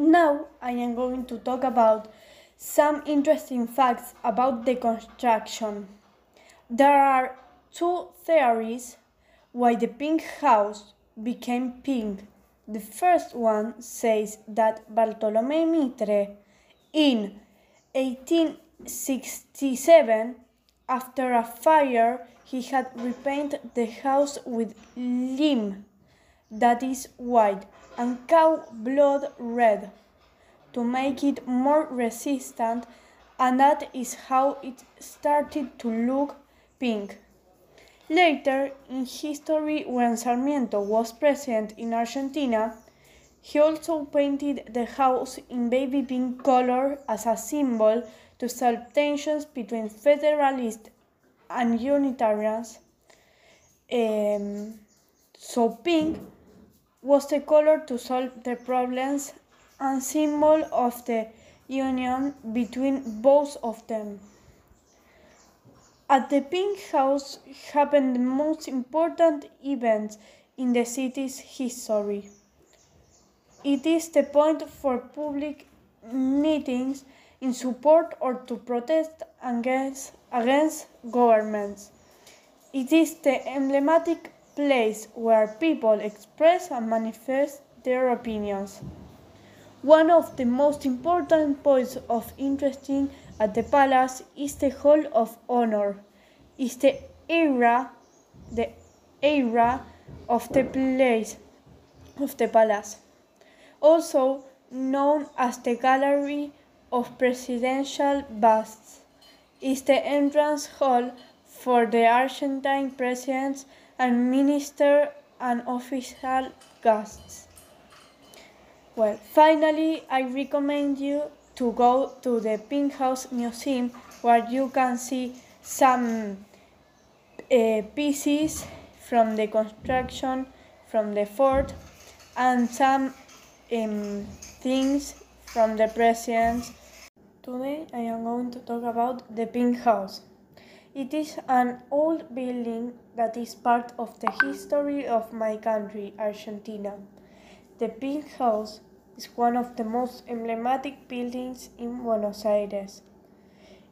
Now I am going to talk about some interesting facts about the construction. There are two theories why the pink house became pink. The first one says that Bartolome Mitre in 1867 after a fire he had repainted the house with lime that is white and cow blood red to make it more resistant and that is how it started to look pink. Later in history when Sarmiento was president in Argentina, he also painted the house in baby pink color as a symbol to solve tensions between Federalists and Unitarians. Um, so pink was the color to solve the problems and symbol of the union between both of them. At the Pink House happened the most important events in the city's history. It is the point for public meetings in support or to protest against, against governments. It is the emblematic place where people express and manifest their opinions. One of the most important points of interest at the palace is the Hall of Honor. It's the era, the era of the place of the palace, also known as the Gallery of Presidential Busts. It's the entrance hall for the Argentine presidents and minister and official guests. Well, finally, I recommend you to go to the Pink House Museum where you can see some uh, pieces from the construction from the fort and some um, things from the presidents. Today I am going to talk about the Pink House. It is an old building that is part of the history of my country, Argentina. The Pink House is one of the most emblematic buildings in Buenos Aires.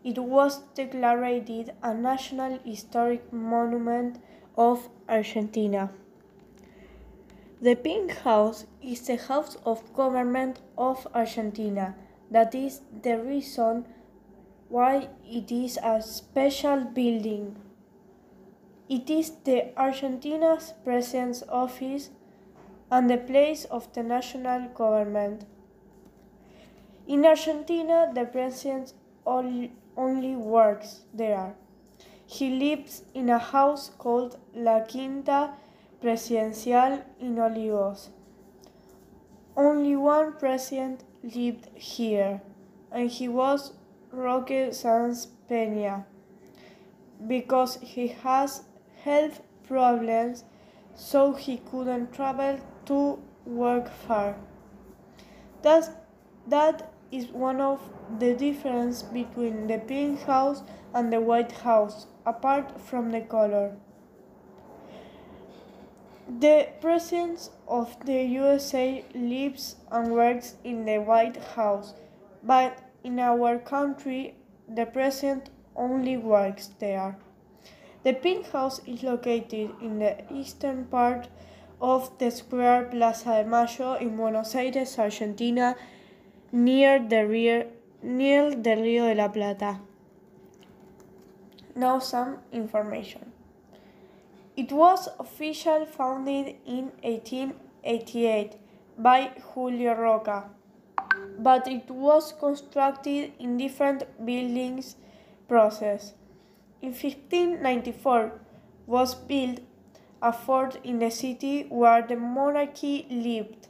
It was declared a National Historic Monument of Argentina. The Pink House is the House of Government of Argentina. That is the reason why it is a special building. It is the Argentina's President's office and the place of the national government. In Argentina, the president only works there. He lives in a house called La Quinta Presidencial in Olivos. Only one president lived here, and he was Roque Sáenz Peña because he has health problems so he couldn't travel to work far. That's, that is one of the difference between the pink house and the white house, apart from the color. The President of the USA lives and works in the White House, but in our country, the President only works there. The Pink House is located in the eastern part of the square Plaza de Mayo in Buenos Aires, Argentina, near the, rear, near the Rio de la Plata. Now some information. It was officially founded in 1888 by Julio Roca, but it was constructed in different buildings process. In 1594 was built a fort in the city where the monarchy lived.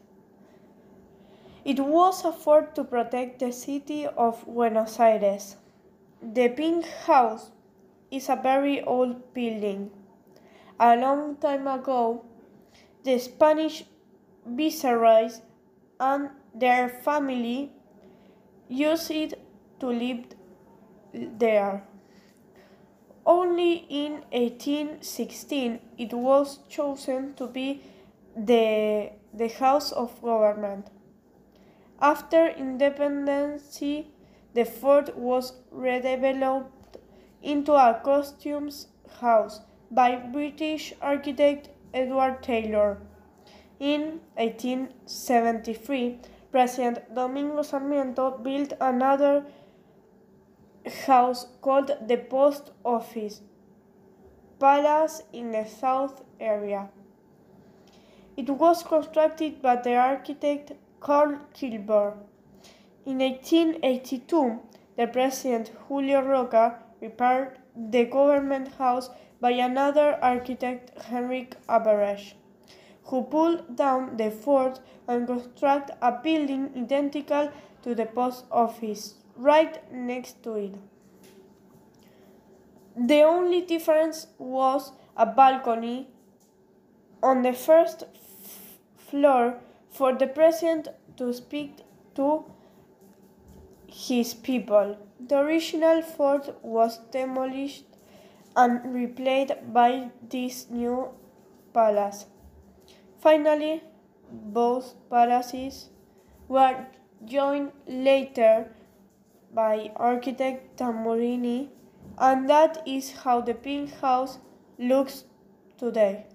It was a fort to protect the city of Buenos Aires. The Pink House is a very old building. A long time ago, the Spanish viceroys and their family used it to live there. Only in 1816 it was chosen to be the, the House of Government. After independence, the fort was redeveloped into a customs house by British architect Edward Taylor. In 1873, President Domingo Sarmiento built another house called the Post Office Palace in the south area. It was constructed by the architect Carl Kihlberg. In 1882, the President Julio Roca repaired the government house by another architect, Henrik Aberg, who pulled down the fort and constructed a building identical to the post office right next to it. The only difference was a balcony on the first floor for the president to speak to his people. The original fort was demolished and replaced by this new palace. Finally, both palaces were joined later by architect Tamburini, and that is how the pink house looks today.